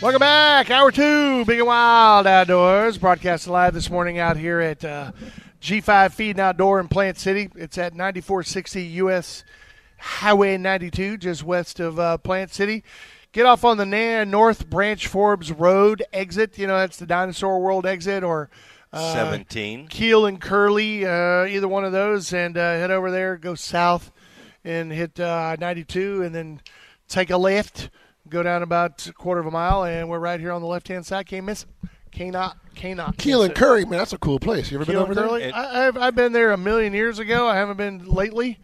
Welcome back, hour two, Big and Wild Outdoors, broadcasting live this morning out here at uh, G5 Feed and Outdoor in Plant City. It's at 9460 US Highway 92, just west of uh, Plant City. Get off on the Na- North Branch Forbes Road exit. You know that's the Dinosaur World exit, or uh, 17. Keel and Curley, uh, either one of those, and uh, head over there, go south, and hit uh, 92, and then take a left, go down about a quarter of a mile, and we're right here on the left hand side. Can't miss. it. Cannot, cannot. Keel miss and it. Curry, man, that's a cool place. You ever been over and there? It- I, I've I've been there a million years ago. I haven't been lately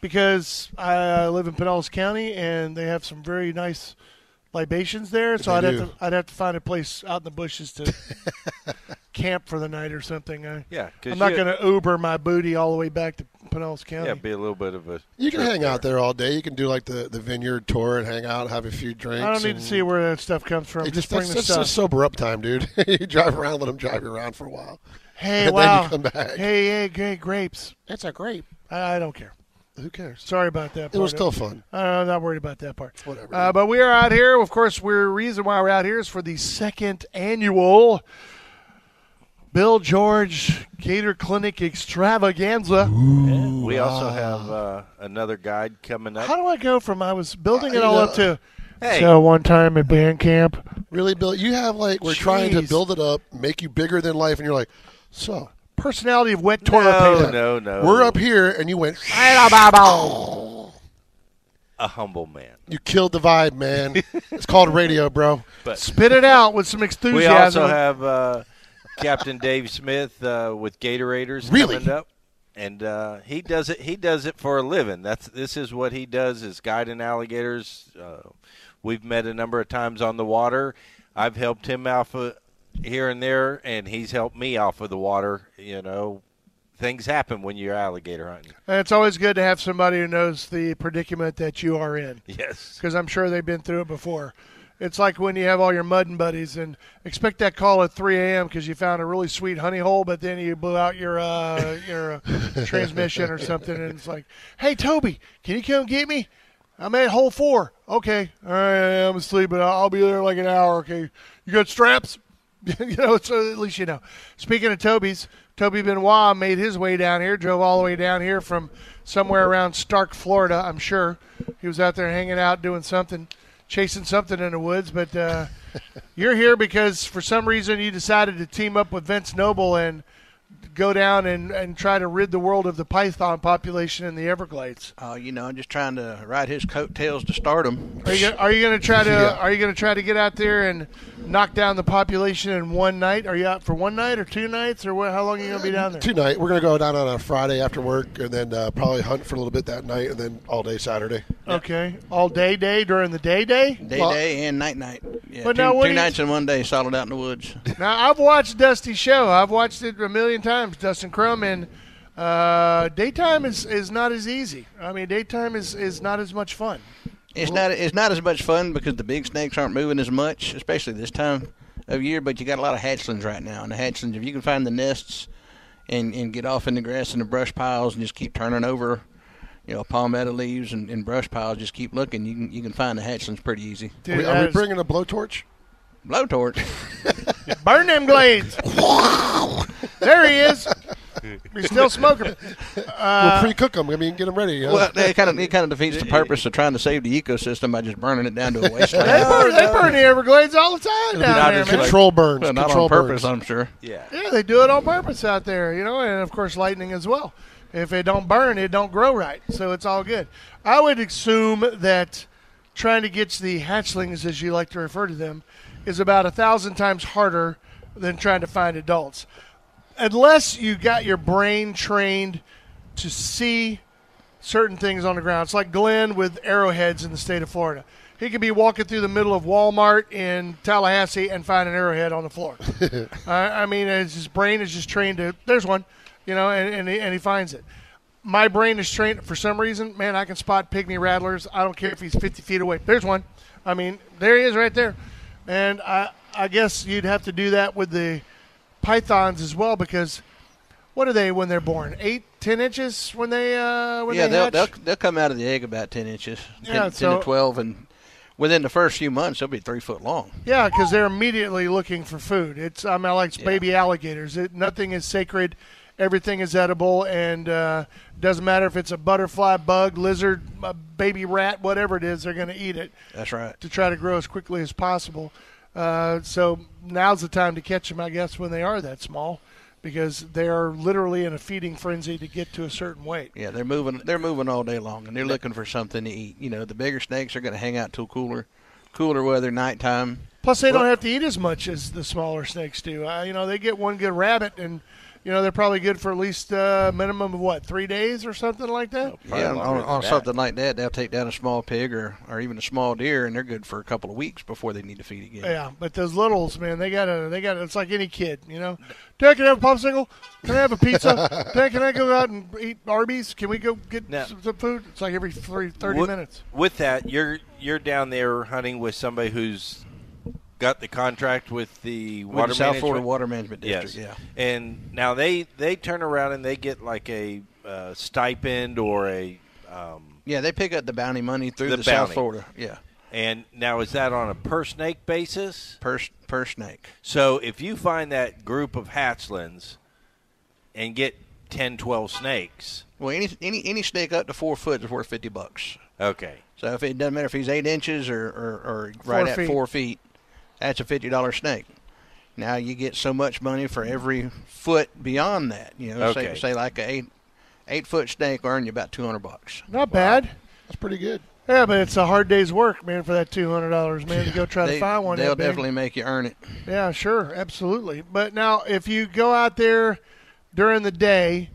because I live in Pinellas County, and they have some very nice libations there. So I'd have to I'd have to find a place out in the bushes to camp for the night or something. I, Yeah, 'cause I'm not going to Uber my booty all the way back to Pinellas County. Yeah, be a little bit of a. You can trip hang out there all day. You can do like the, the vineyard tour and hang out, have a few drinks. I don't need to see where that stuff comes from. It just just bring that's, the that's stuff. just sober up time, dude. you drive around, let them drive you around for a while. hey, and then wow. you come back. Hey, hey, great grapes. That's a grape. I, I don't care. Who cares? Sorry about that. It was still fun. Uh, I'm not worried about that part. Whatever. Uh, but we are out here. Of course, we're reason why we're out here is for the second annual Bill George Gator Clinic Extravaganza. Yeah. We also have uh, another guide coming up. How do I go from I was building Uh, it all know- up to Hey. so one time at band camp? Really, Bill? You have like we're trying to build it up, make you bigger than life, and you're like, so Personality of wet toilet no, paper. no, no. we're up here, and you went, A humble man. you killed the vibe, man. it's called radio, bro. But Spit it out with some enthusiasm. we also have uh, Captain Dave Smith uh, with Gatorators Really? coming up. And uh, he does it. He does it for a living. That's this is what he does is guiding alligators. Uh, we've met a number of times on the water. I've helped him off of here and there, and he's helped me off of the water. You know, things happen when you're alligator hunting. And it's always good to have somebody who knows the predicament that you are in. Yes. because I'm sure they've been through it before. It's like when you have all your mudding buddies and expect that call at 3 a.m. because you found a really sweet honey hole, but then you blew out your uh, your uh, transmission or something, and it's like, "Hey, Toby, can you come get me? I'm at hole four. Okay, all right, I'm asleep, but I'll I'll be there in like an hour. Okay, you got straps? you know, so at least you know. Speaking of Toby's, Toby Benoit made his way down here, drove all the way down here from somewhere around Starke, Florida. I'm sure he was out there hanging out doing something, chasing something in the woods. But uh, you're here because for some reason you decided to team up with Vince Noble and go down and, and try to rid the world of the python population in the Everglades. Uh, you know, I'm just trying to ride his coattails to stardom. Are you are you going to try to Yeah. are you going to try to get out there and knock down the population in one night? Are you out for one night or two nights or what, how long are you going to be down there? Two Tonight, we're gonna go down on a Friday after work, and then uh, probably hunt for a little bit that night, and then all day Saturday. Okay, all day day during the day day. Day, Well- day, and night, night. Yeah, But two, now two nights in one day, solid out in the woods. Now I've watched Dusty's show. I've watched it a million times, Dustin Crum, and uh, daytime is, is not as easy. I mean, daytime is, is not as much fun. It's not it's not as much fun because the big snakes aren't moving as much, especially this time of year. But you got a lot of hatchlings right now, and the hatchlings, if you can find the nests and and get off in the grass and the brush piles and just keep turning over, you know, palmetto leaves and, and brush piles, just keep looking. You can you can find the hatchlings pretty easy. Dude, Are we, are we is- bringing a blowtorch? Blowtorch. burn them glades. there he is. He's still smoking. we'll uh, pre-cook them. I mean, get them ready. You know? well, it kind of it kind of defeats the purpose of trying to save the ecosystem by just burning it down to a They wasteland. burn, they burn the Everglades all the time down not there, as man. like- Control burns. well, not Control on purpose, burns. I'm sure. Yeah. Yeah, they do it on purpose out there, you know, and of course lightning as well. If it don't burn, it don't grow right, so it's all good. I would assume that trying to get the hatchlings, as you like to refer to them, is about a thousand times harder than trying to find adults, unless you got your brain trained to see certain things on the ground. It's like Glenn with arrowheads in the state of Florida. he could be walking through the middle of Walmart in Tallahassee and find an arrowhead on the floor. I, I mean, his brain is just trained to. There's one, you know, and and he, and he finds it. My brain is trained for some reason. Man, I can spot pygmy rattlers. I don't care if he's 50 feet away. There's one. I mean, there he is right there. And I I guess you'd have to do that with the pythons as well because what are they when they're born? Eight, ten inches when they uh, when yeah, they they'll, they'll they'll come out of the egg about ten inches, 10, Yeah, 10 so- to twelve, and within the first few months they'll be three foot long. Yeah, because they're immediately looking for food. It's I mean, like it's baby alligators. It, nothing is sacred. Everything is edible, and uh, doesn't matter if it's a butterfly, bug, lizard, a baby rat, whatever it is, they're going to eat it That's right. to try to grow as quickly as possible. Uh, so now's the time to catch them, I guess, when they are that small, because they are literally in a feeding frenzy to get to a certain weight. Yeah, they're moving. They're moving all day long, and they're looking for something to eat. You know, the bigger snakes are going to hang out till cooler, cooler weather, nighttime. Plus, they Well- don't have to eat as much as the smaller snakes do. Uh, you know, they get one good rabbit, and you know they're probably good for at least uh, minimum of what three days or something like that. Probably yeah, on, on something like that, they'll take down a small pig or, or even a small deer, and they're good for a couple of weeks before they need to feed again. Yeah, but those littles, man, they gotta, they gotta. It's like any kid, you know. Dad, can I have a popsicle? Can I have a pizza? Dad, can I go out and eat Arby's? Can we go get Now- some, some food? It's like every three, 30 With- minutes. With that, you're you're down there hunting with somebody who's got the contract with the With water the South management. Florida Water Management District. Yes. Yeah, And now they they turn around and they get like a uh, stipend or a um, Yeah, yeah, they pick up the bounty money through The the, South. Florida. Yeah, and now is that on a per snake basis? per per snake. So if you find that group of hatchlings and get 10, 12 snakes, Well, any any any snake up to four foot is worth fifty bucks. okay, So if it doesn't matter if he's eight inches or, or, or Four right at feet. four feet, that's a fifty dollar snake. Now you get so much money for every foot beyond that. You know, Okay. say say like a eight eight foot snake will earn you about two hundred bucks. Not bad. That's pretty good. Yeah, but it's a hard day's work, man, for that two hundred dollars, man, to go try They, to find one. they'll definitely make you earn it. Yeah, sure, absolutely. But now, if you go out there during the day,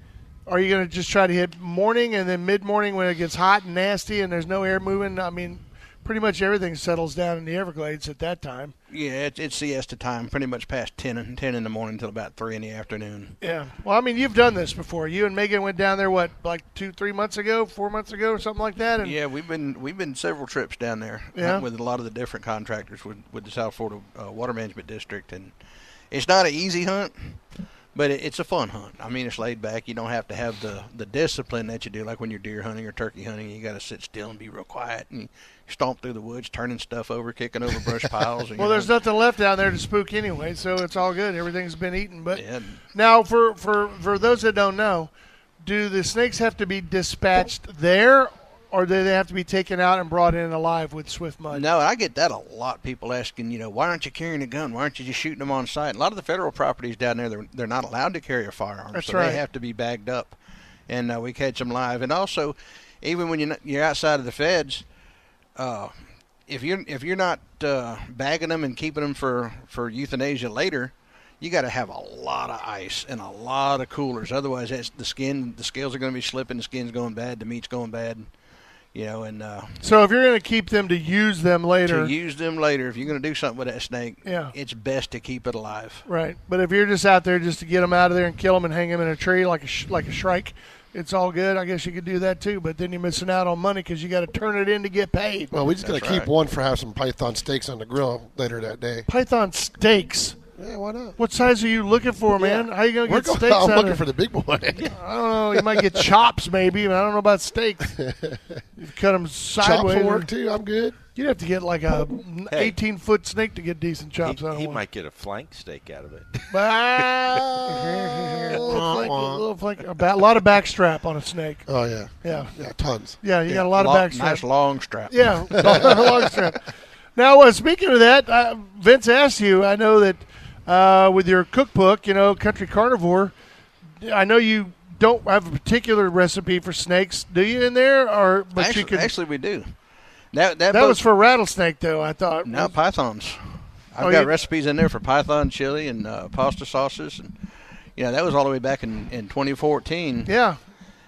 are you going to just try to hit morning and then mid morning when it gets hot and nasty and there's no air moving? I mean, pretty much everything settles down in the Everglades at that time. Yeah, it's, it's siesta time, pretty much past 10, and 10 in the morning until about 3 in the afternoon. Yeah. Well, I mean, you've done this before. You and Megan went down there what, like two, three months ago, four months ago, or something like that. And Yeah, we've been we've been several trips down there Yeah. hunting with a lot of the different contractors with, with the South Florida uh, Water Management District, and it's not an easy hunt, but it, it's a fun hunt. I mean, it's laid back. You don't have to have the, the discipline that you do, like when you're deer hunting or turkey hunting. You got to sit still and be real quiet and stomp through the woods, turning stuff over, kicking over brush piles. well, there's nothing left down there to spook anyway, so it's all good. Everything's been eaten. But yeah, Now, for, for, for those that don't know, do the snakes have to be dispatched there, or do they have to be taken out and brought in alive with swift mud? No, I get that a lot. People asking, you know, why aren't you carrying a gun? Why aren't you just shooting them on sight? A lot of the federal properties down there, they're, they're not allowed to carry a firearm, That's so right. they have to be bagged up, and uh, we catch them live. And also, even when you're you're outside of the feds, uh, if you're if you're not uh, bagging them and keeping them for for euthanasia later, you got to have a lot of ice and a lot of coolers. Otherwise, that's the skin. The scales are going to be slipping. The skin's going bad. The meat's going bad. You know, and uh, So if you're going to keep them to use them later, to use them later. If you're going to do something with that snake, Yeah. it's best to keep it alive. right? But if you're just out there just to get them out of there and kill them and hang them in a tree like a sh- like a shrike, it's all good. I guess you could do that too. But then you're missing out on money because you got to turn it in to get paid. Well, we just got to That's keep right. one for have some python steaks on the grill later that day. Python steaks. Yeah, why not? What size are you looking for, man? How you going to We're get going, steaks I'm out looking of for the big boy. I don't know. You might get chops, maybe, but I don't know about steaks. You cut them Chops sideways. will work too. I'm good. You'd have to get like a Hey. 18 foot snake to get decent chops he, out of he one. might get a flank steak out of it. a little flank, a little flank, a ba- lot of backstrap on a snake. Oh yeah, Yeah, yeah, tons. yeah, you got a lot Long- of backstrap. nice long strap. Yeah, long strap. Now, uh, speaking of that, uh, Vince asked you. I know that uh, with your cookbook, you know, Country Carnivore. I know you don't have a particular recipe for snakes, do you? In there, or but actually, you could. actually, we do. That that, that book- was for rattlesnake, though. I thought. no pythons. I've Oh, got you- recipes in there for python chili and uh, pasta sauces, and you know that was all the way back in, in 2014. Yeah,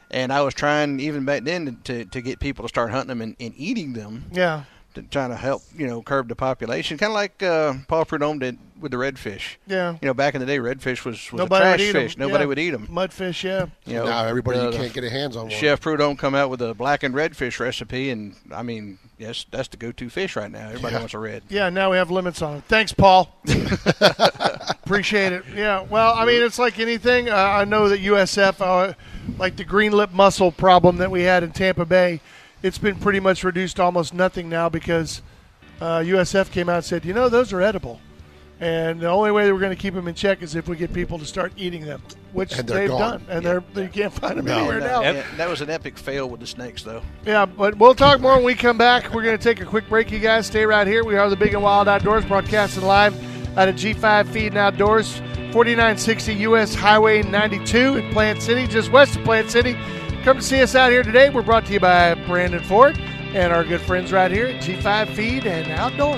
And I was trying even back then to, to, to get people to start hunting them and, and eating them yeah. To, trying to help you know curb the population, kind of like uh, Paul Prudhomme did with the redfish. Yeah. You know, back in the day, redfish was, was Nobody a would trash eat 'em. fish. Nobody Yeah. would eat them. Mudfish, yeah. You know, now everybody the- you can't get a hands on one. Chef Prudhomme come out with a black blackened redfish recipe, and I mean, yes, that's the go-to fish right now. Everybody Yeah. wants a red. Yeah, now we have limits on it. Thanks, Paul. Appreciate it. Yeah, well, I mean, it's like anything. Uh, I know that USF, uh, like the green lip mussel problem that we had in Tampa Bay, it's been pretty much reduced to almost nothing now because uh, USF came out and said, you know, those are edible. And the only way that we're going to keep them in check is if we get people to start eating them, which And they're they've gone. done. And they're you can't find them No. anywhere now. Yeah, that was an epic fail with the snakes, though. Yeah, but we'll talk more when we come back. We're going to take a quick break, you guys. Stay right here. We are the Big and Wild Outdoors, broadcasting live out of G5 Feed and Outdoors, 4960 US Highway 92 in Plant City, just west of Plant City. Come to see us out here today. We're brought to you by Brandon Ford and our good friends right here at G5 Feed and Outdoor.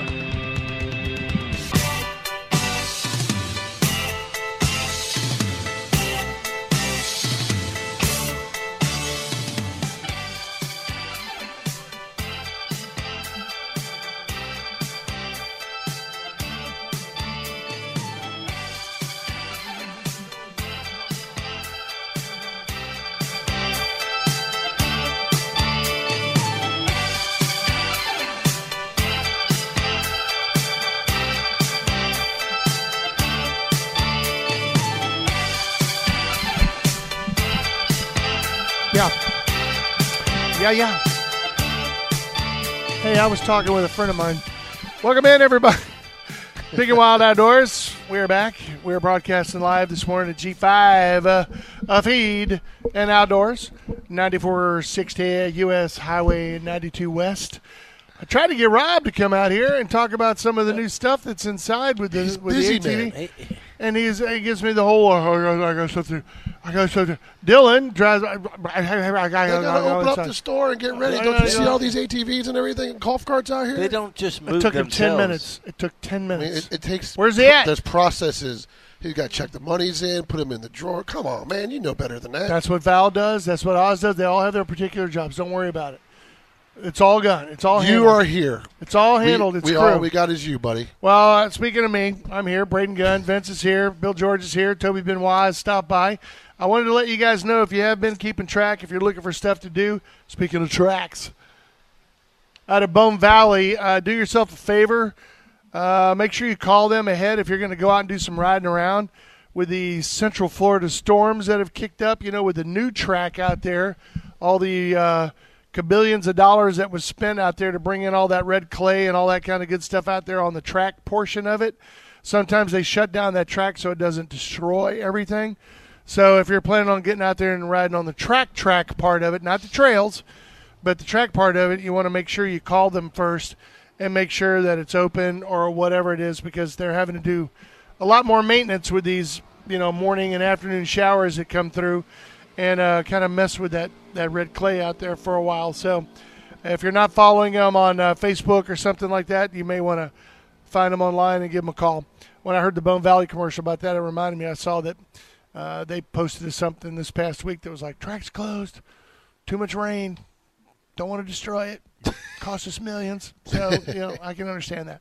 Yeah, yeah. Hey, I was talking with a friend of mine. Welcome in, everybody. Big and Wild Outdoors. We're back. We're broadcasting live this morning at G5 uh, uh, Feed and Outdoors, 9460 US Highway 92 West. I tried to get Rob to come out here and talk about some of the new stuff that's inside with the He's with busy, the ATV. man. And he's he gives me the whole. Uh, I got- I got stuff. I got stuff to. Dylan drives. I, I, I, I, They gotta open up the store and get ready. Don't you see all these ATVs and everything, and golf carts out here? They don't just move It took him ten minutes. It took ten I mean, minutes. it, it takes. Where's he at? There's processes. You got to check the monies in, put them in the drawer. Come on, man, you know better than that. That's what Val does. That's what Oz does. They all have their particular jobs. Don't worry about it. It's all done. It's all you handled. are here. It's all We- handled. it's we, crew. all we got is you, buddy. Well, uh, speaking of me, I'm here. Braden Gunn, Vince is here. Bill George is here. Toby Benoit stopped by. I wanted to let you guys know if you have been keeping track, if you're looking for stuff to do. Speaking of tracks, out of Bone Valley, uh, do yourself a favor. Uh, make sure you call them ahead if you're going to go out and do some riding around with the Central Florida storms that have kicked up. You know, with the new track out there, all the uh, billions of dollars that was spent out there to bring in all that red clay and all that kind of good stuff out there on the track portion of it. Sometimes they shut down that track so it doesn't destroy everything. So if you're planning on getting out there and riding on the track track part of it, not the trails, but the track part of it, you want to make sure you call them first and make sure that it's open or whatever it is because they're having to do a lot more maintenance with these, you know, morning and afternoon showers that come through and uh, kind of mess with that, that red clay out there for a while. So if you're not following them on uh, Facebook or something like that, you may want to find them online and give them a call. When I heard the Bone Valley commercial about that, it reminded me I saw that uh, they posted something this past week that was like, track's closed, too much rain, don't want to destroy it, cost us millions. So, you know, I can understand that.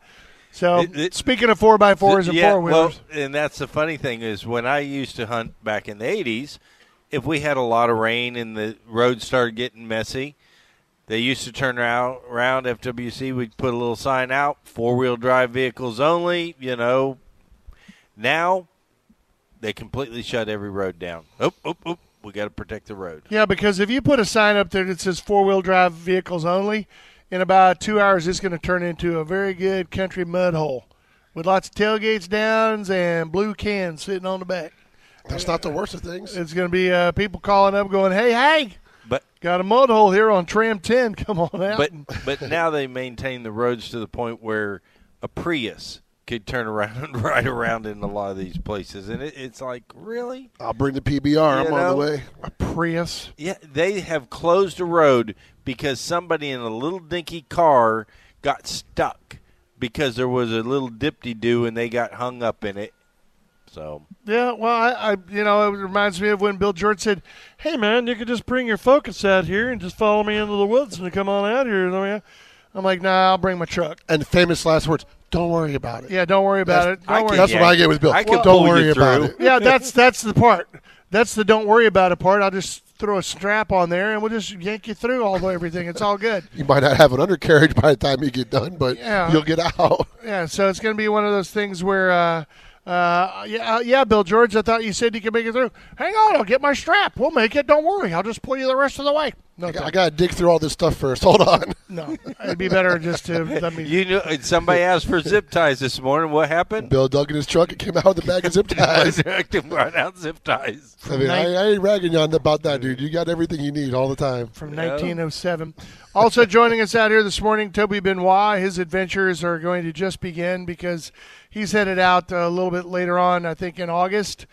So, It- it- speaking of four by fours and yeah, four wheelers, Well, and that's the funny thing is when I used to hunt back in the '80s, if we had a lot of rain and the roads started getting messy, they used to turn around, around FWC. We'd put a little sign out: four wheel drive vehicles only. You know, now they completely shut every road down. Oop, oop, oop. We got to protect the road. Yeah, because if you put a sign up there that says four wheel drive vehicles only, in about two hours it's going to turn into a very good country mud hole with lots of tailgates downs and blue cans sitting on the back. That's not the worst of things. It's going to be uh, people calling up going, "Hey, hey, But got a mud hole here on Tram 10. Come on out." but but now they maintain the roads to the point where a Prius could turn around and ride around in a lot of these places, and it, it's like really. I'll bring the PBR. I'm You on the way. a Prius. Yeah, they have closed a road because somebody in a little dinky car got stuck because there was a little dipty do and they got hung up in it. So Yeah, well, I, I, you know, it reminds me of when Bill George said, "Hey, man, you could just bring your Focus out here and just follow me into the woods and come on out here." I mean, I'm like, nah, I'll bring my truck. And famous last words: "Don't worry about it." Yeah, don't worry about That's- it. Don't I worry. can- That's Yeah. what I get with Bill. I can Don't worry about it. yeah, that's that's the part. That's the don't worry about it part. I'll just throw a strap on there and we'll just yank you through all the everything. It's all good. You might not have an undercarriage by the time you get done, but Yeah. you'll get out. Yeah, so it's going to be one of those things where, uh, uh, yeah, uh, yeah, Bill George, I thought you said you could make it through. Hang on, I'll get my strap. We'll make it. Don't worry. I'll just pull you the rest of the way. No, I thanks. got to dig through all this stuff first. Hold on. no, it'd be better just to let me. You know, somebody asked for zip ties this morning. What happened? Bill dug in his truck. It came out with a bag of zip ties. Brought out zip ties. I mean, I, I ain't ragging you on about that, dude. You got everything you need all the time. from 1907. Also joining us out here this morning, Toby Benoit. His adventures are going to just begin because he's headed out a little bit later on, I think in August,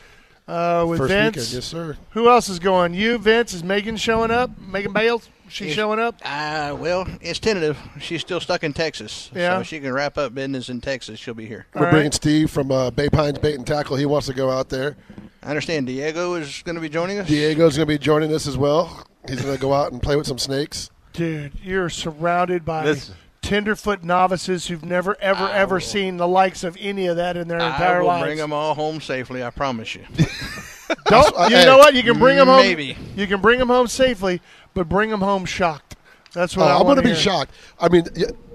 uh, with First Vince. weekend, yes, sir. Who else is going? You, Vince. Is Megan showing up? Megan Bales? She Yes. showing up? Uh, well, it's tentative. She's still stuck in Texas. Yeah. So she can wrap up business in Texas. She'll be here. All We're right. bringing Steve from uh, Bay Pines Bait and Tackle. He wants to go out there. I understand Diego is going to be joining us. Diego's going to be joining us as well. He's going to go out and play with some snakes. Dude, you're surrounded by Listen. Tenderfoot novices who've never, ever, ever seen the likes of any of that in their I entire will lives. bring them all home safely. I promise you. Don't Uh, you know what? You can bring them home. maybe. you can bring them home safely, but bring them home shocked. That's Oh, what I I'm going to be hear. shocked. I mean,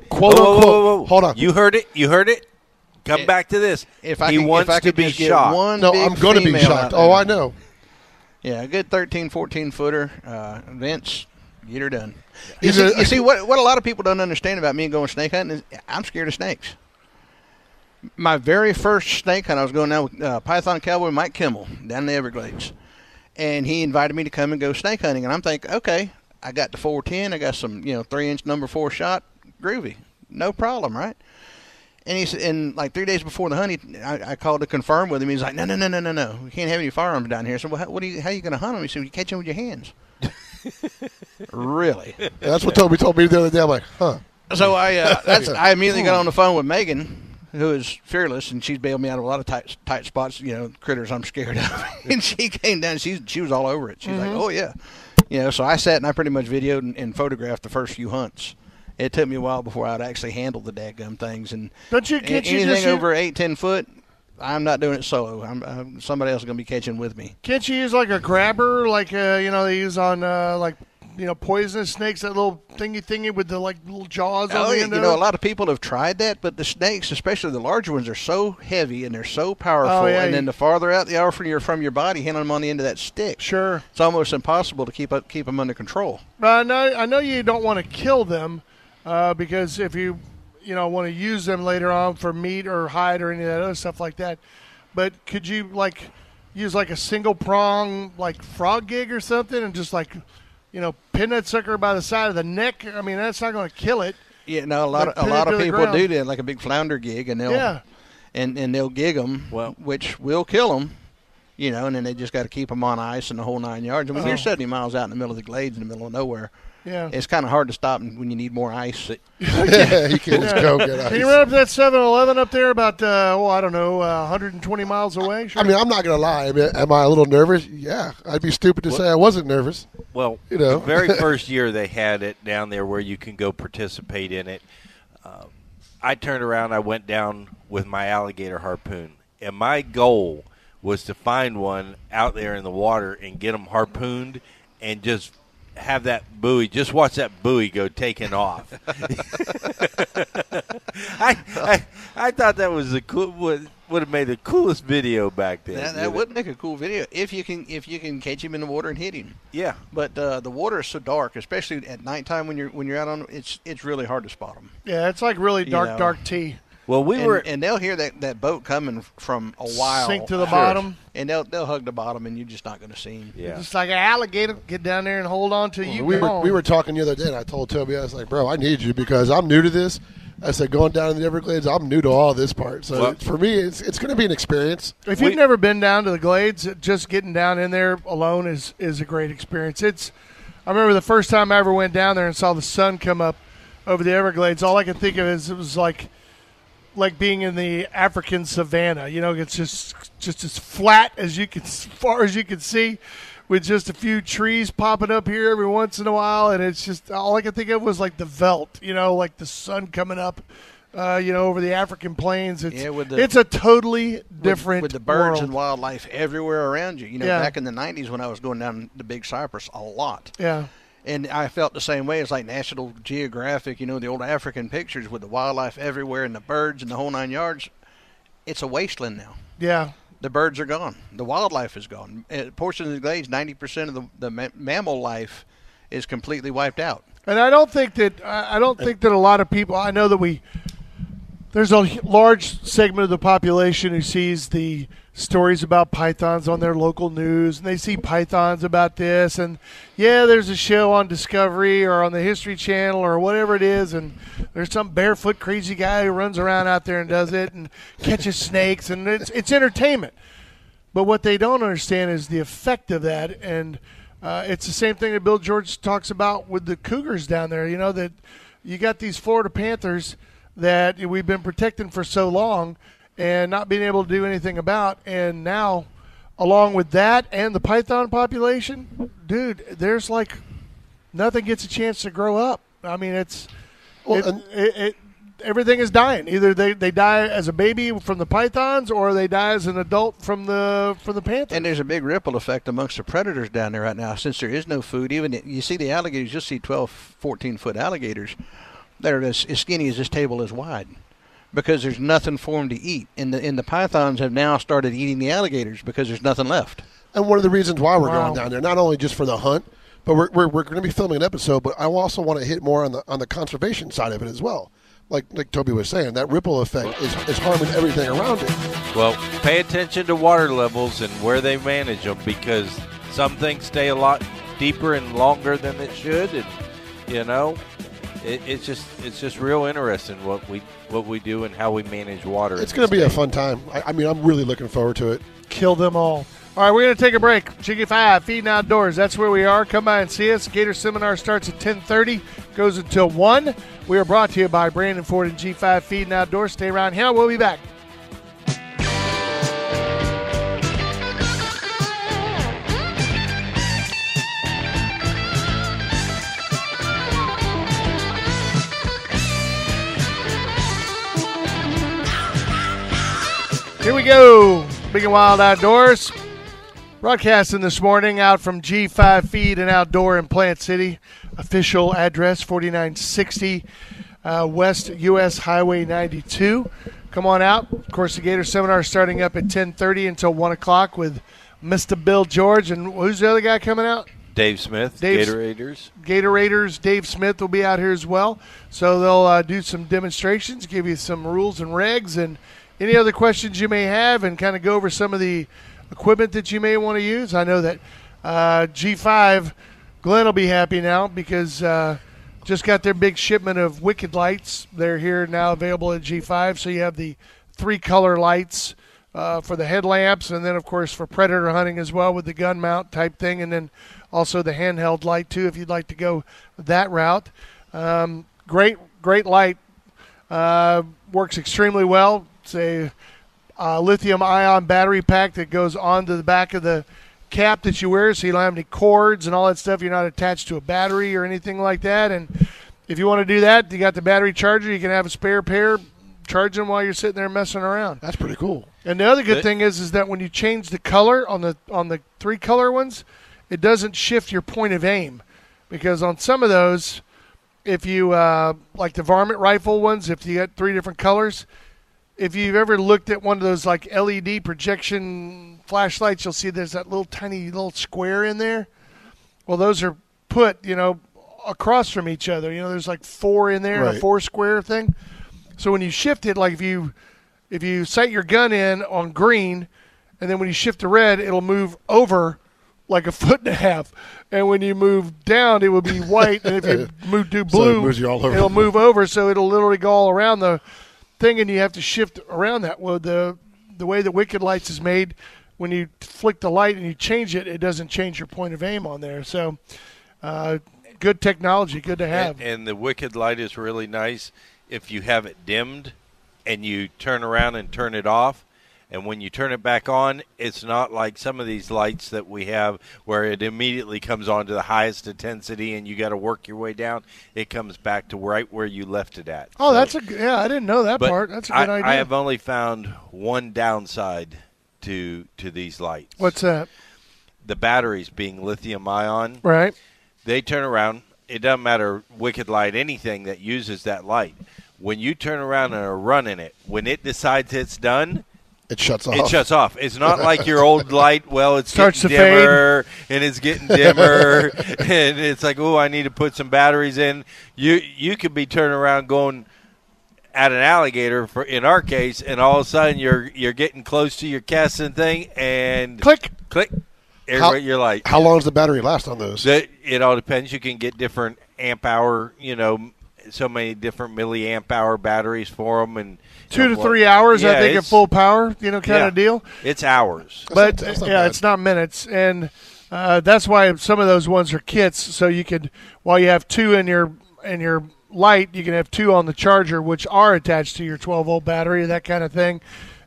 quote whoa, unquote. whoa, whoa, whoa. Hold on. You heard it. You heard it. Come If- back to this. If I he could, wants if I to could be just get shot. one no, I'm going to be female shocked. Oh. I know. Yeah, a good 13, 14 footer. Uh, Vince, get her done. You He's see, you see what what a lot of people don't understand about me going snake hunting is I'm scared of snakes. My very first snake hunt, I was going down with uh, Python Cowboy Mike Kimmel down in the Everglades, and he invited me to come and go snake hunting. And I'm thinking, okay, I got the 410, I got some you know three inch number four shot, groovy, no problem, right? And he said, and like three days before the hunt, he, I, I called to confirm with him. He's like, no, no, no, no, no, no. We can't have any firearms down here. So, well, how, what are you, how are you going to hunt them? He said, you catch them with your hands. Really? Yeah, that's what Toby told me the other day. I'm like, huh. So I, uh, that's, I immediately got on the phone with Megan, who is fearless, and she's bailed me out of a lot of tight, tight spots. You know, critters I'm scared of. and she came down. She's she was all over it. She's like, oh yeah, you know. So I sat and I pretty much videoed and, and photographed the first few hunts. It took me a while before I'd actually handle the dadgum things, and Don't you a- can't you anything just over eight ten foot. I'm not doing it solo. I'm, I'm somebody else is going to be catching with me. can't you use like a grabber like uh, you know they use on uh, like you know poisonous snakes that little thingy thingy with the like little jaws on Oh, the yeah, end you of know, it? a lot of people have tried that, but the snakes, especially the larger ones, are so heavy and they're so powerful. Oh, yeah, and then the farther out they are from your from your body, handling them on the end of that stick, Sure. it's almost impossible to keep up, keep them under control. I know I know you don't want to kill them uh, because if you you know want to use them later on for meat or hide or any of that other stuff like that. But could you like use like a single prong like frog gig or something and just like you know pin that sucker by the side of the neck? I mean that's not going to kill it. Yeah, no, a lot Like of a lot of people do that, like a big flounder gig, and they'll Yeah. and and they'll gig them, Well- which will kill them. You know, and then they just got to keep them on ice and the whole nine yards. And when Oh. you're 70 miles out in the middle of the glades in the middle of nowhere, Yeah. it's kind of hard to stop when you need more ice. yeah, you can just go get ice. Can you ice. run up to that 7-Eleven up there about uh, oh I don't know uh, 120 miles away? Sure. I mean, I'm not going to lie. I mean, am I a little nervous? Yeah. I'd be stupid to say I wasn't nervous. Well, You know. the very first year they had it down there where you can go participate in it. Um, I turned around. I went down with my alligator harpoon, and my goal was to find one out there in the water and get them harpooned, and just have that buoy. Just watch that buoy go taking off. I, I I thought that was the cool. Would would have made the coolest video back then. That, you know? that would make a cool video if you can if you can catch him in the water and hit him. Yeah. But uh, the water is so dark, especially at nighttime when you're when you're out on it's it's really hard to spot them. yeah, it's like really You dark know. dark tea. Well, we and, were. and they'll hear that, that boat coming from a while. Sink to the Sure. bottom. and they'll they'll hug the bottom, and you're just not going to see him. yeah. Just like an alligator, get down there and hold on till you we were home. we were talking the other day, and I told Toby, I was like, "Bro, I need you because I'm new to this." I said, "Going down in the Everglades, I'm new to all this part. So Well- for me, it's it's going to be an experience." If We- you've never been down to the Glades, just getting down in there alone is is a great experience. It's I remember the first time I ever went down there and saw the sun come up over the Everglades. All I could think of is it was like like being in the African savannah. You know, it's just just as flat as you can, as far as you can see, with just a few trees popping up here every once in a while, and it's just all I could think of was like the veldt, you know, like the sun coming up. Uh, you know, over the African plains, it's Yeah, with the- it's a totally different with, the birds world. and wildlife everywhere around you. You know, Yeah. back in the '90s when I was going down the Big Cypress a lot, Yeah, and I felt the same way. It's like National Geographic, you know, the old African pictures with the wildlife everywhere and the birds and the whole nine yards. It's a wasteland now. yeah, The birds are gone. The wildlife is gone. Uh, portions of the glades, ninety percent of the, the ma- mammal life is completely wiped out. And I don't think that I don't think that a lot of people. I know that we there's a large segment of the population who sees the stories about pythons on their local news, and they see pythons about this, and yeah, there's a show on Discovery or on the History Channel or whatever it is, and there's some barefoot crazy guy who runs around out there and does it and catches snakes, and it's it's entertainment. But what they don't understand is the effect of that, and uh, it's the same thing that Bill George talks about with the Cougars down there. You know that you got these Florida Panthers that we've been protecting for so long, and not being able to do anything about, and now, along with that and the python population, dude, there's like nothing gets a chance to grow up. I mean, it's Well, it, and- it, it, everything is dying. Either they, they die as a baby from the pythons, or they die as an adult from the from the panthers. And there's a big ripple effect amongst the predators down there right now. Since there is no food, even you see the alligators, you'll see 12, 14 foot alligators. They're as, as skinny as this table is wide because there's nothing for them to eat. And the, and the pythons have now started eating the alligators because there's nothing left. And one of the reasons why we're Wow. going down there, not only just for the hunt, but we're, we're, we're going to be filming an episode. But I also want to hit more on the on the conservation side of it as well. Like like Toby was saying, that ripple effect is, is harming everything around it. Well, pay attention to water levels and where they manage them because some things stay a lot deeper and longer than it should, and you know, it, it's just it's just real interesting what we what we do and how we manage water. It's going to this be a fun time. I, I mean, I'm really looking forward to it. kill them all. All right, we're going to take a break. Chicky Five, Feed and Outdoors. That's where we are. Come by and see us. Gator Seminar starts at 1030, goes until 1. We are brought to you by Brandon Ford and G5 Feed and Outdoors. Stay around here. We'll be back. Here we go. Big and Wild Outdoors. Broadcasting this morning out from G5 Feed and Outdoor in Plant City. Official address 4960 uh, West US Highway 92. Come on out. Of course, the Gator Seminar is starting up at 10:30 until 1 o'clock with Mr. Bill George and who's the other guy coming out? Dave Smith, Dave's- Gatorators. Gatorators, Dave Smith will be out here as well. So they'll uh, do some demonstrations, give you some rules and regs, and any other questions you may have, and kind of go over some of the equipment that you may want to use. I know that uh, G5, Glenn will be happy now because uh, just got their big shipment of Wicked lights. They're here now available at G5. So you have the three color lights uh, for the headlamps, and then of course for predator hunting as well with the gun mount type thing, and then also the handheld light too if you'd like to go that route. Um, great, great light. Uh, works extremely well. It's a uh, lithium ion battery pack that goes onto the back of the cap that you wear so you don't have any cords and all that stuff. You're not attached to a battery or anything like that. And if you want to do that, you got the battery charger. You can have a spare pair, charge them while you're sitting there messing around. That's pretty cool. And the other good Good. thing is, is that when you change the color on the on the three color ones, it doesn't shift your point of aim, because on some of those, if you uh, like the varmint rifle ones, if you got three different colors, if you've ever looked at one of those like LED projection flashlights, you'll see there's that little tiny little square in there. Well, those are put, you know, across from each other. You know, there's like four in there, a four square thing. So when you shift it, like if you if you sight your gun in on green, and then when you shift to red, it'll move over like a foot and a half. And when you move down, it will be white. And if you move to So it blue, all over. it'll move over. So it'll literally go all around the thing, and you have to shift around that. Well, the the way the Wicked Lights is made, when you flick the light and you change it, it doesn't change your point of aim on there. So, uh, good technology, good to have. And, and the wicked light is really nice if you have it dimmed and you turn around and turn it off And when you turn it back on, it's not like some of these lights that we have where it immediately comes on to the highest intensity and you got to work your way down. It comes back to right where you left it at. Oh, So- that's a yeah. I didn't know that part. That's a good idea. I have only found one downside to to these lights. What's that? the batteries being lithium ion? Right. They turn around. It doesn't matter wicked light, anything that uses that light. When you turn around and are running it, when it decides it's done, It shuts off. it shuts off. It's not like your old light. Well, it's Starts getting to fade. dimmer and it's getting dimmer, and it's like, oh, I need to put some batteries in. You you could be turning around going at an alligator for in our case, and all of a sudden you're you're getting close to your casting thing, and Click. click, How- everybody, your light. How long does the battery last on those? That it all depends. You can get different amp hour, you know, so many different milliamp hour batteries for them, and Two to know, three hours, I think, at full power, you know, kind yeah, of deal. It's hours. but not- that's not yeah, bad. it's not minutes, and uh, that's why some of those ones are kits. So you could, while you have two in your in your light, you can have two on the charger, which are attached to your 12 volt battery, that kind of thing.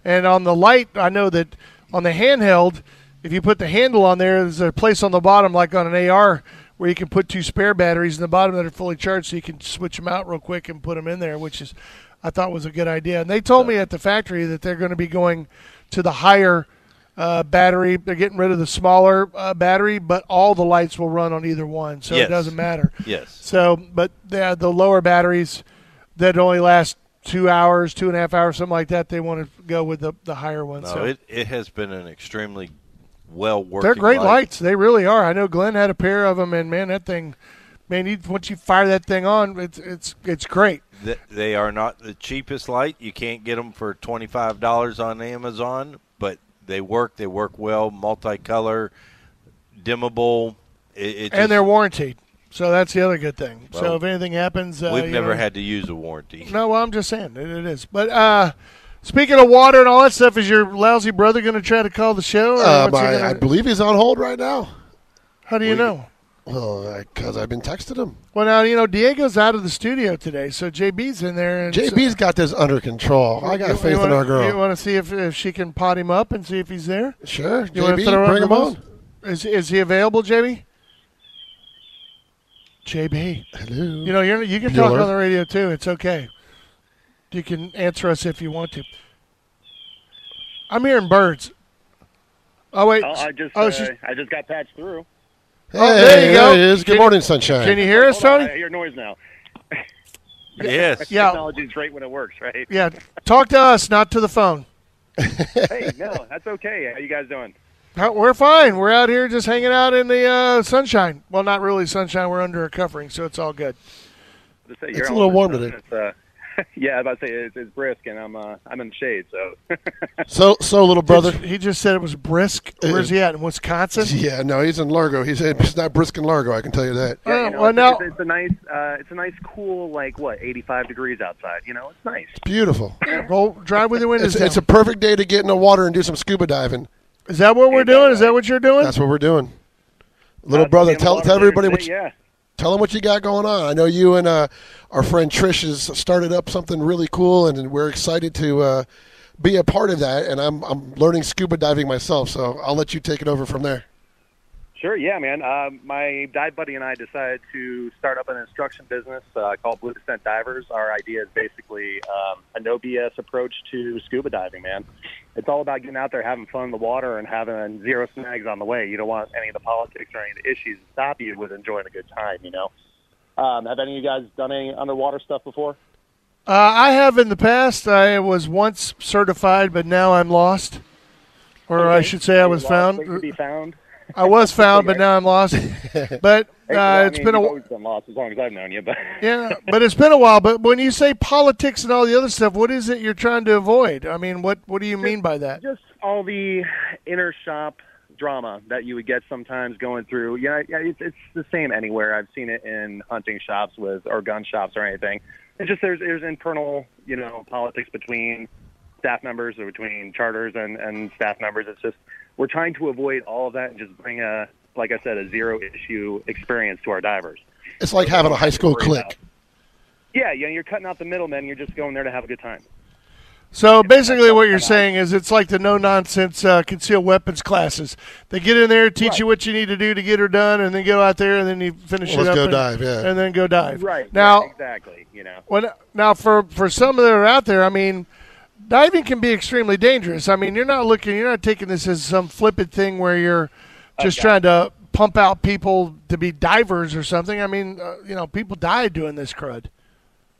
And on the light, I know that on the handheld, if you put the handle on there, there's a place on the bottom, like on an AR, where you can put two spare batteries in the bottom that are fully charged, so you can switch them out real quick and put them in there, which is I thought was a good idea. And they told me at the factory that they're going to be going to the higher uh, battery. They're getting rid of the smaller uh, battery, but all the lights will run on either one, so Yes. it doesn't matter. Yes. So, but the the lower batteries that only last two hours, two and a half hours, something like that, they want to go with the the higher ones. No, so. it, it has been an extremely well working. They're great light. lights. They really are. I know Glenn had a pair of them, and man, that thing, man, you, once you fire that thing on, it's it's it's great. Th- They are not the cheapest light. You can't get them for twenty five dollars on Amazon, but they work. They work well. Multicolor, dimmable. It, it and just- they're warranted. So that's the other good thing. so if anything happens, uh, We've never know- had to use a warranty. No, well, I'm just saying it, it is. But uh, speaking of water and all that stuff, is your lousy brother going to try to call the show? Or Um, what's I, gonna- I believe he's on hold right now. how do you we- know? Well, because I've been texting him. Well, now you know Diego's out of the studio today, so JB's in there. And JB's got this under control. I got You- faith you wanna, in our girl. You want to see if, if she can pot him up and see if he's there? sure, You wanna JB, throw bring him on. Is is he available, JB? JB, Hello. you know you're, you can talk on the radio too. It's okay. You can answer us if you want to. I'm hearing birds. Oh wait. Oh, I just oh, uh, she's- I just got patched through. Hey, Oh, there you go. he is. Good Can- morning, sunshine. can you hear us, Tony? I hear noise now. Yes. Yeah. Technology's great when it works, right? Yeah. Talk to us, not to the phone. hey, no, that's okay. How you guys doing? We're fine. We're out here just hanging out in the uh, sunshine. Well, not really sunshine. We're under a covering, so it's all good. Say It's a little the- warm today. It's, uh, yeah, I was about to say it's, it's brisk, and I'm uh, I'm in the shade, so So, so little brother. He just said it was brisk. Where's he at? In Wisconsin? Yeah, no, he's in Largo. He's he's not brisk in Largo. I can tell you that. Uh, Yeah, you know, well, it's, now it's, it's a nice uh, it's a nice cool like what 85 degrees outside. You know, it's nice. Beautiful. roll, drive with the windows It's, down. it's a perfect day to get in the water and do some scuba diving. Is that what we're doing? Is that what you're doing? That's what we're doing. Little Uh, brother, tell tell everybody what you, yeah. Tell them what you got going on. I know you and uh, our friend Trish has started up something really cool, and we're excited to uh, be a part of that. And I'm I'm learning scuba diving myself, so I'll let you take it over from there. Sure, yeah, man. Um, my dive buddy and I decided to start up an instruction business uh, called Blue Descent Divers. Our idea is basically um, a no BS approach to scuba diving, man. It's all about getting out there, having fun in the water, and having zero snags on the way. You don't want any of the politics or any of the issues to stop you with enjoying a good time, you know. Um, have any of you guys done any underwater stuff before? Uh, I have in the past. I was once certified, but now I'm lost. Or I should say I was Lost found. be found. I was found, but now I'm lost. But uh, it's been a you've wh- always been lost as long as I've known you, but yeah, but it's been a while. But when you say politics and all the other stuff, what is it you're trying to avoid? I mean, what what do you mean by that? just all the inner shop drama that you would get sometimes going through. Yeah, yeah, it's, it's the same anywhere. I've seen it in hunting shops with or gun shops or anything. It's just there's there's internal you know politics between staff members or between charters and and staff members. It's just we're trying to avoid all of that and just bring a like I said a zero issue experience to our divers. It's like having a high school Worry clique. about. Yeah, yeah, you're cutting out the middlemen. You're just going there to have a good time. So basically, what you're saying is it's like the no nonsense uh, concealed weapons classes. They get in there, teach Right. you what you need to do to get her done, and then go out there and then you finish Let's it up. go and, dive, yeah. and then go dive. Right. now, right, exactly. You know. when now for for some of that are out there, I mean, diving can be extremely dangerous. I mean, you're not looking, you're not taking this as some flippant thing where you're just trying to pump out people to be divers or something. I mean, uh, you know, people die doing this crud.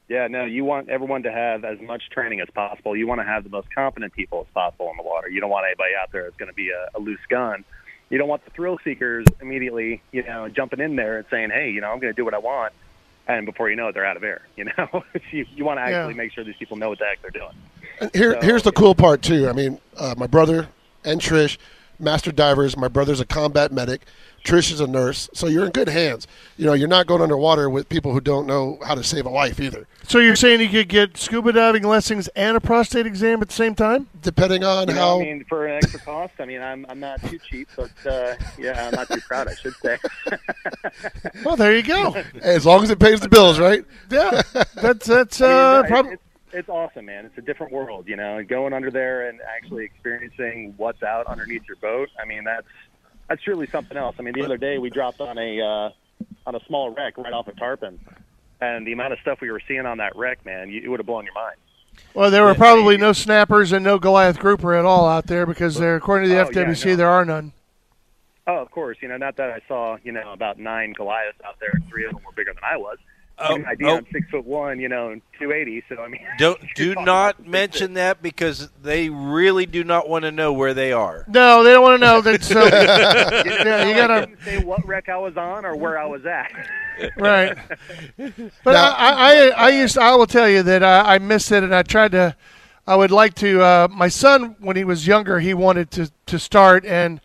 Yeah, no, you want everyone to have as much training as possible. You want to have the most competent people as possible in the water. You don't want anybody out there that's going to be a, a loose gun. You don't want the thrill seekers immediately, you know, jumping in there and saying, "Hey, you know, I'm going to do what I want," and before you know it, they're out of air. You know, you, you want to actually Yeah. make sure these people know what the heck they're doing. And Here, here's the cool part too. I mean, uh, my brother and Trish, master divers. My brother's a combat medic. Trish is a nurse, so you're in good hands. You know, you're not going underwater with people who don't know how to save a life either. So you're saying you could get scuba diving lessons and a prostate exam at the same time? Depending on You know, how I mean, for an extra cost, I mean, I'm I'm not too cheap, but uh, yeah, I'm not too proud, I should say. Well, there you go. as long as it pays the bills, right? Yeah, that's that's I mean, uh, no, probably. It's, awesome, man. It's a different world, you know. Going under there and actually experiencing what's out underneath your boat. I mean, that's that's truly something else. I mean, the other day we dropped on a uh, on a small wreck right off of Tarpon, and the amount of stuff we were seeing on that wreck, man, you, it would have blown your mind. Well, there were probably no snappers and no Goliath grouper at all out there because there, according to the Oh, yeah, FWC, no. there are none. Oh, of course, you know, not that I saw, you know, about nine Goliaths out there, and three of them were bigger than I was. Oh, Give an idea, oh. I'm six foot one, you know, and two eighty. So I mean, Don't do not about some mention that because they really do not want to know where they are. No, they don't want to know that. So, fish. yeah, you gotta say what wreck I was on or where I was at. right. But Now- I, I, I used. I will tell you that I, I missed it, and I tried to. I would like to. Uh, my son, when he was younger, he wanted to to start and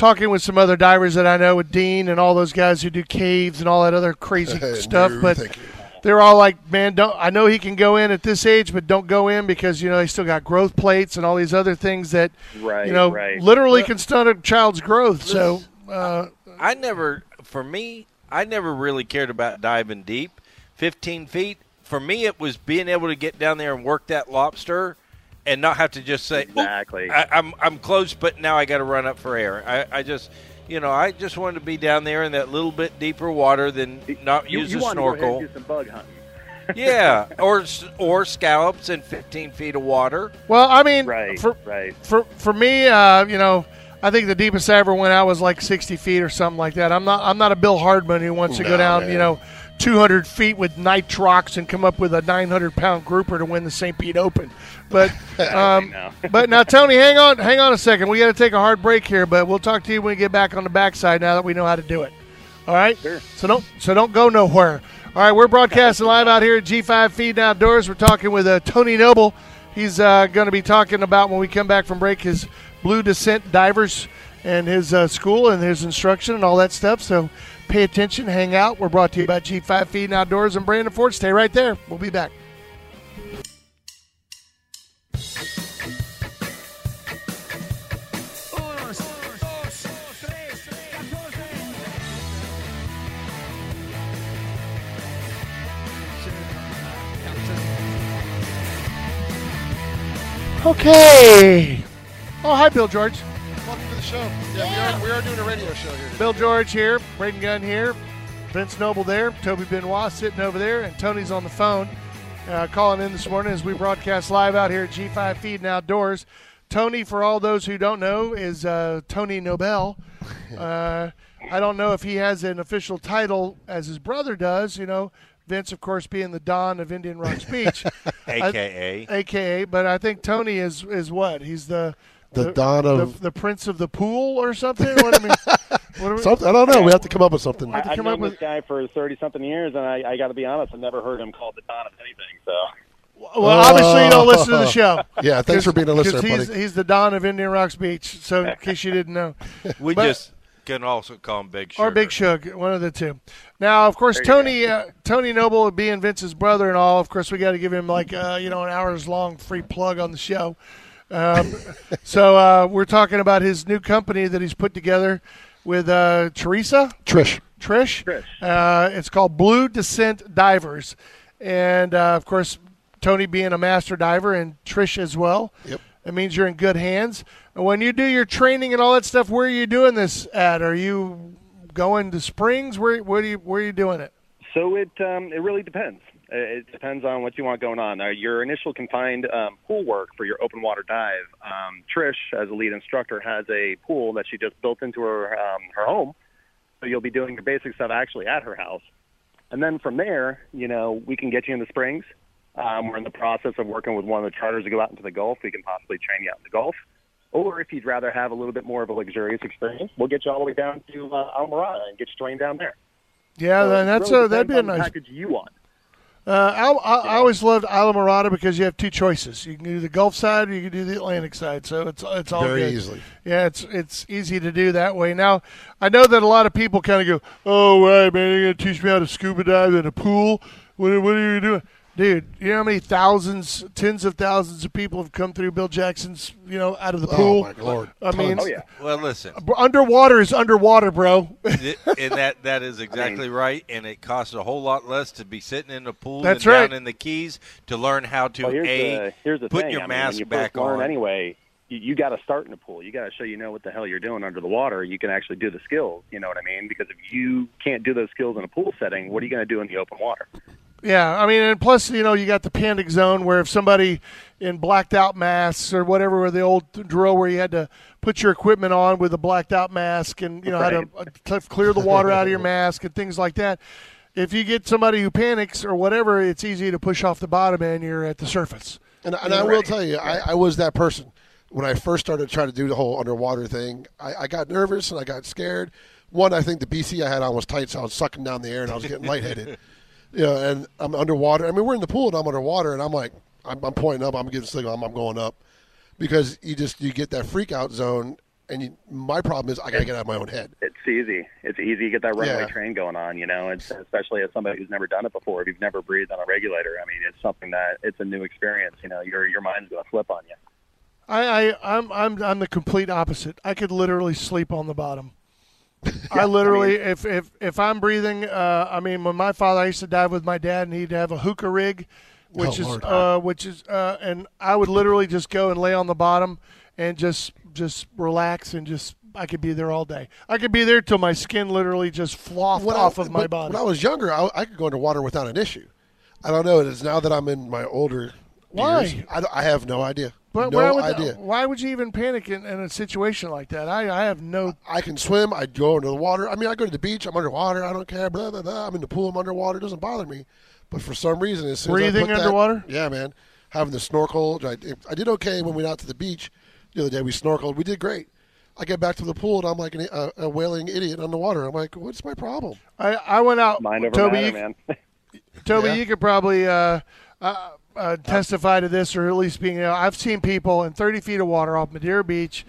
talking with some other divers that I know, with Dean and all those guys who do caves and all that other crazy stuff. No, But they're all like, man, don't. I know he can go in at this age, but don't go in because you know they still got growth plates and all these other things that Right, you know right. literally can stunt a child's growth. So. Uh, I never, for me, I never really cared about diving deep. 15 feet, for me, it was being able to get down there and work that lobster and not have to just say, Exactly. I, I'm, I'm close, but now I got to run up for air. I, I just, you know, I just wanted to be down there in that little bit deeper water than not you, use you a want to go ahead snorkel. and do some bug hunting. yeah, or or scallops in 15 feet of water. well, I mean, Right, for right. for for me, uh, you know, I think the deepest I ever went out was like 60 feet or something like that. I'm not I'm not a Bill Hardman who wants to go down, man. you know, 200 feet with nitrox and come up with a 900 pound grouper to win the St. Pete Open. But um, but now Tony, hang on, hang on a second. We got to take a hard break here, but we'll talk to you when we get back on the backside. Now that we know how to do it. All right. Sure. So don't so don't go nowhere. All right, we're broadcasting live out here at G5 Feed Outdoors. We're talking with uh, Tony Noble. He's uh, going to be talking about when we come back from break his Blue Descent Divers and his uh, school and his instruction and all that stuff. So pay attention, hang out. We're brought to you by G5 Feed Outdoors and Brandon Ford. Stay right there. We'll be back. Okay. Oh, hi, Bill George. Welcome to the show. Yeah, we are, we are doing a radio show here. Today. Bill George here, Braden Gunn here, Vince Noble there, Toby Benoit sitting over there, and Tony's on the phone uh, calling in this morning as we broadcast live out here at G5 Feed and Outdoors. Tony, for all those who don't know, is uh, Tony Noble. Uh, I don't know if he has an official title as his brother does, you know. Vince, of course, being the Don of Indian Rocks Beach, AKA. aka. But I think Tony is is what? He's the The Don of- the, the Prince of the Pool or something. What I mean, what we- Something, I don't know. We have to come up with something. I, I've come known up with- this guy for thirty something years, and I, I got to be honest, I've never heard him called the Don of anything. So Well, obviously you don't listen to the show. Yeah, thanks for being a listener, he's, buddy. he's the Don of Indian Rocks Beach. So in case you didn't know, We But- just can also call him Big Sugar. or Big Shug, one of the two. Now, of course, Tony uh, Tony Noble being Vince's brother and all. Of course, we got to give him like uh, you know an hours long free plug on the show. Um, so uh, we're talking about his new company that he's put together with uh, Teresa. Trish. Trish. Trish. Uh, it's called Blue Descent Divers, and uh, of course, Tony being a master diver and Trish as well. Yep. It means you're in good hands. And when you do your training and all that stuff, where are you doing this at? Are you going to Springs? Where where are you where are you doing it? So it um, it really depends. Uh, It depends on what you want going on. Uh, your initial confined um, pool work for your open water dive. Um, Trish, as a lead instructor, has a pool that she just built into her um, her home. So you'll be doing your basic stuff actually at her house, and then from there, you know, we can get you in the springs. Um, we're in the process of working with one of the charters to go out into the Gulf. We can possibly train you out in the Gulf. Or if you'd rather have a little bit more of a luxurious experience, we'll get you all the way down to uh, Almirada and get you trained down there. Yeah, So then that's really a, that'd be a depends on the nice. package you want. Uh, I, I, I always loved Islamorada because you have two choices. You can do the Gulf side or you can do the Atlantic side. So it's it's all Very good. easily. Yeah, it's it's easy to do that way. Now, I know that a lot of people kind of go, "Oh, right, man, you're gonna teach me how to scuba dive in a pool? What, what are you doing?" Dude, you know how many thousands, tens of thousands of people have come through Bill Jackson's, you know, out of the Oh, pool. Oh my Lord. I mean, Oh yeah. Well, listen, underwater is underwater, bro. and that that is exactly right. And it costs a whole lot less to be sitting in the pool That's than right. down in the Keys to learn how to Well, here's a the here's the put thing. your I mean, mask when you back on. anyway. You, you got to start in the pool. You got to show you know what the hell you're doing under the water. You can actually do the skills. You know what I mean? Because if you can't do those skills in a pool setting, what are you going to do in the open water? Yeah, I mean, and plus, you know, you got the panic zone where if somebody in blacked out masks or whatever, or the old drill where you had to put your equipment on with a blacked out mask and, you know, how to uh, clear the water out of your mask and things like that. If you get somebody who panics or whatever, it's easy to push off the bottom and you're at the surface. And, and I will tell you, I, I was that person when I first started trying to do the whole underwater thing. I, I got nervous and I got scared. One, I think the BC I had on was tight, so I was sucking down the air and I was getting lightheaded. You know, and I'm underwater. I mean, we're in the pool and I'm underwater, and I'm like, I'm, I'm pointing up, I'm getting signal, I'm, I'm going up, because you just you get that freak out zone. And you, my problem is I gotta get out of my own head. It's easy. It's easy to get that runaway Yeah. train going on. You know, it's, especially as somebody who's never done it before. If you've never breathed on a regulator, I mean, it's something that it's a new experience. You know, your your mind's going to flip on you. I, I I'm I'm I'm the complete opposite. I could literally sleep on the bottom. I literally, if if if I'm breathing, uh, I mean, when my father I used to dive with my dad, and he'd have a hookah rig, which Oh, is uh, which is, uh, and I would literally just go and lay on the bottom and just just relax and just I could be there all day. I could be there till my skin literally just flopped When I- off of my body. When I was younger, I, I could go underwater without an issue. I don't know. It is now that I'm in my older Why? I, I have no idea. but no why would idea. why would you even panic in, in a situation like that? I I have no I can swim. I go into the water. I mean, I go to the beach. I'm underwater. I don't care. Blah blah blah. I'm in the pool. I'm underwater. It doesn't bother me. But for some reason, as soon as I Breathing put that- underwater? yeah, man. Having the snorkel. I, I did okay when we went out to the beach the other day. We snorkeled. We did great. I get back to the pool and I'm like an, a, a wailing idiot underwater. I'm like, what's my problem? I, I went out. Mind over Toby, matter, you, man. Toby, Yeah. you could probably uh, uh, uh, testify to this, or at least being. You know, I've seen people in 30 feet of water off Madeira Beach.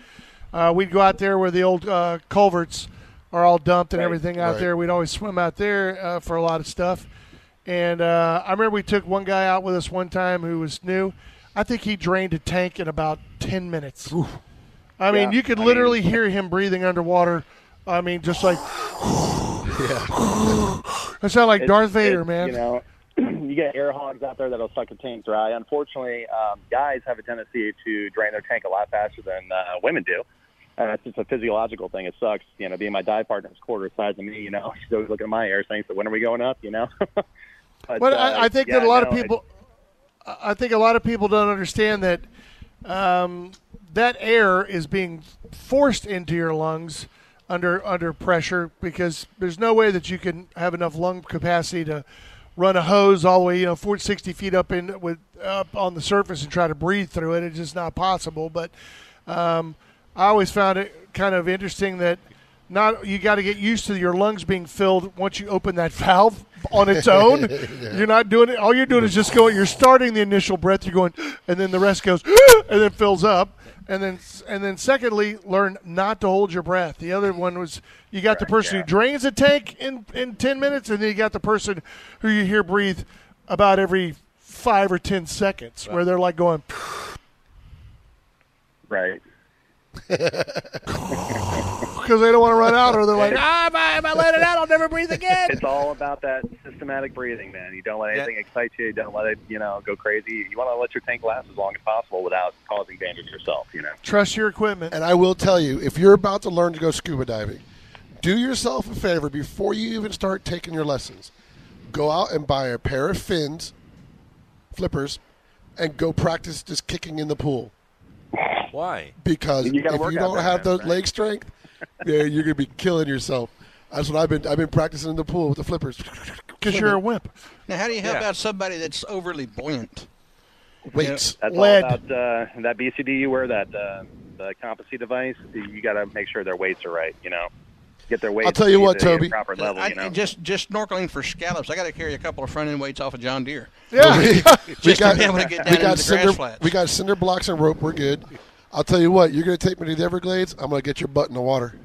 Uh, we'd go out there where the old uh, culverts are all dumped and Right. everything out Right. there. We'd always swim out there uh, for a lot of stuff. And uh, I remember we took one guy out with us one time who was new. I think he drained a tank in about 10 minutes. I mean, Yeah, you could I literally hear him breathing underwater. I mean, just like that sounded like It's- Darth Vader, man. You know, you get air hogs out there that'll suck a tank dry. Unfortunately, um, guys have a tendency to drain their tank a lot faster than uh, women do. And it's just a physiological thing. It sucks. You know, being my dive partner is quarter the size of me. You know, she's always looking at my air saying, "So when are we going up?" You know. but But uh, I, I think yeah, that a lot no, of people, I think a lot of people don't understand that um, that air is being forced into your lungs under under pressure because there's no way that you can have enough lung capacity to run a hose all the way you know 40, 60 feet up in with up on the surface and try to breathe through it. It's just not possible. But um, I always found it kind of interesting that not you got to get used to your lungs being filled once you open that valve on its own. You're not doing it. All you're doing is just going. You're starting the initial breath. You're going, and then the rest goes, and then fills up. And then, and then, secondly, learn not to hold your breath. The other one was you got the person yeah. who drains a tank in in ten minutes, and then you got the person who you hear breathe about every five or ten seconds, where they're like going, right. because they don't want to run out, or they're like, ah, if I, if I let it out, I'll never breathe again. It's all about that systematic breathing, man. You don't let Yeah. anything excite you. You don't let it, you know, go crazy. You want to let your tank last as long as possible without causing danger to yourself. You know. Trust your equipment. And I will tell you, if you're about to learn to go scuba diving, do yourself a favor before you even start taking your lessons. Go out and buy a pair of fins, flippers, and go practice just kicking in the pool. Why? Because You if you don't have the right? leg strength, yeah, you're gonna be killing yourself. That's what I've been. I've been practicing in the pool with the flippers. Because you're a wimp. Now, how do you help Yeah. out somebody that's overly buoyant? Weights. That's Lead. all about uh, that BCD you wear, that uh, the competency device. You got to make sure their weights are right. You know, get their weights. tell you to what, Toby. proper level. I, you know. just just snorkeling for scallops. I got to carry a couple of front end weights off of John Deere. Yeah. we Just got, to be able to get we down into got the cinder, grass flats. we got cinder blocks and rope. We're good. I'll tell you what. You're gonna take me to the Everglades. I'm gonna get your butt in the water.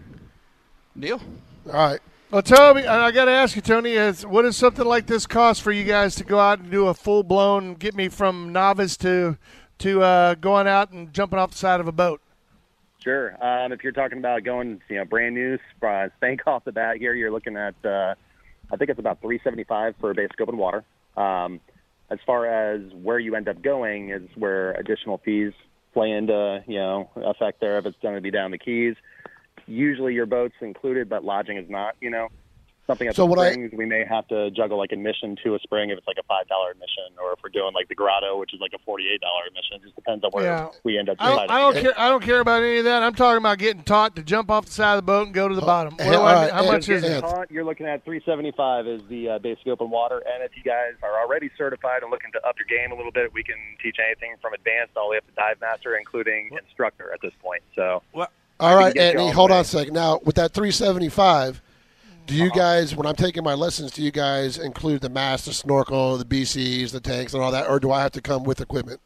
Deal. All right. Well, Toby, I got to ask you, Tony, is what does something like this cost for you guys to go out and do a full blown, get me from novice to to uh, going out and jumping off the side of a boat? Sure. Um, if you're talking about going, you know, brand new, uh, spank off the bat here, you're looking at, uh, I think it's about 375 for a basic open water. Um, as far as where you end up going is where additional fees play into, you know, effect there if it's going to be down the Keys. Usually your boat's included, but lodging is not, you know. Something at So the what I- we may have to juggle like admission to a spring if it's like a five dollar admission, or if we're doing like the grotto, which is like a forty eight dollar admission. It just depends on where Yeah. we end up. I don't, I don't care. I don't care about any of that. I'm talking about getting taught to jump off the side of the boat and go to the bottom. What hey, do I- how hey, much is hey, it? hey. Taught, you're looking at 375 is the uh, basic open water, and if you guys are already certified and looking to up your game a little bit, we can teach anything from advanced all the way up to dive master, including instructor at this point. So Well, All can right, get you Anthony. Hold on a second. Now, with that 375, do Uh-huh. you guys, when I'm taking my lessons, do you guys include the mask, the snorkel, the BCs, the tanks, and all that, or do I have to come with equipment?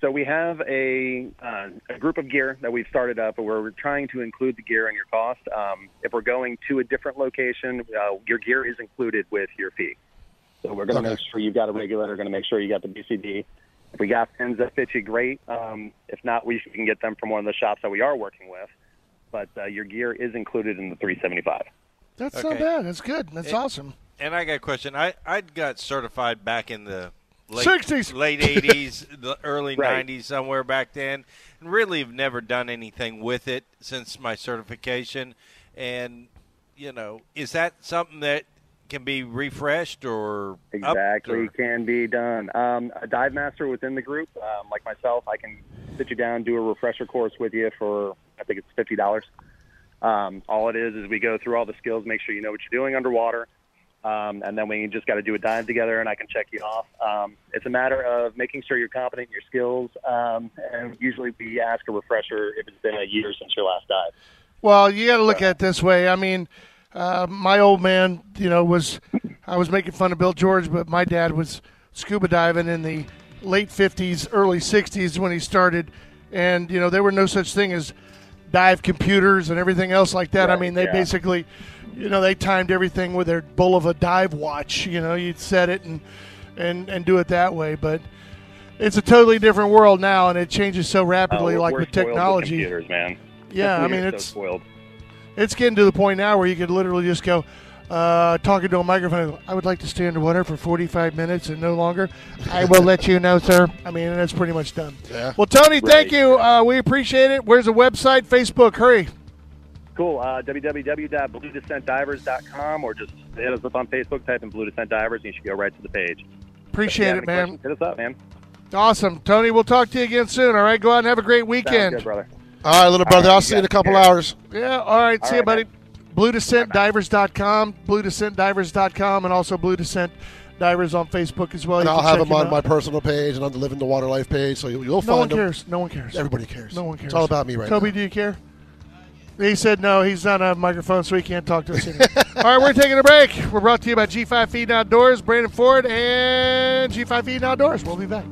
So we have a, uh, a group of gear that we've started up, where we're trying to include the gear in your cost. Um, if we're going to a different location, uh, your gear is included with your fee. So we're going to Okay. make sure you've got a regulator. Going to make sure you got the BCD. If we got fins that fit you, great. Um, if not, we can get them from one of the shops that we are working with. But uh, your gear is included in the 375. That's not bad. That's good. That's It- awesome. And I got a question. I I got certified back in the late 60s. late eighties, the early Right. nineties, somewhere back then. And really, have never done anything with it since my certification. And you know, is that something that can be refreshed or Exactly, or- can be done. Um, a dive master within the group, um, like myself, I can sit you down, do a refresher course with you for I think it's fifty dollars. Um, all it is is we go through all the skills, make sure you know what you're doing underwater, um, and then we just got to do a dive together, and I can check you off. Um, it's a matter of making sure you're competent in your skills, um, and usually we ask a refresher if it's been a year since your last dive. Well, you got to look at it this way. I mean, uh, my old man, you know, was I was making fun of Bill George, but my dad was scuba diving in the late '50s, early '60s when he started, and you know there were no such thing as dive computers and everything else like that. I mean, they yeah. basically, you know, they timed everything with their Bulova dive watch. You know, you'd set it and and and do it that way, but. It's a totally different world now, and it changes so rapidly, Uh, like with technology. computers, man. yeah, I mean, so it's spoiled. it's getting to the point now where you could literally just go uh, talking to a microphone. I would like to stay underwater for 45 minutes and no longer. I will let you know, sir. I mean, that's pretty much done. Yeah. Well, Tony, thank you. Uh, we appreciate it. Where's the website? Facebook. Hurry. Cool. Uh, www.bluedescentdivers.com or just hit us up on Facebook, type in Blue Descent Divers, and you should go right to the page. Appreciate it, man. questions, Hit us up, man. Awesome. Tony, we'll talk to you again soon. All right. Go out and have a great weekend. good, brother. All right, little brother. right, I'll see you in a couple Yeah. hours. Yeah. All right. All See you, buddy. man. BlueDescentDivers.com, BlueDescentDivers.com, and also Blue Descent Divers on Facebook as well. And You I'll have them on out. my personal page and on the Living the Water Life page, so you'll, you'll No find one them. cares. No one cares. Everybody cares. No one cares. It's all about me right Toby, now. do you care? He said no. He's not on a microphone, so he can't talk to us anymore. All right, we're taking a break. We're brought to you by G5 Feed Outdoors, Brandon Ford, and G5 Feed Outdoors. We'll be back.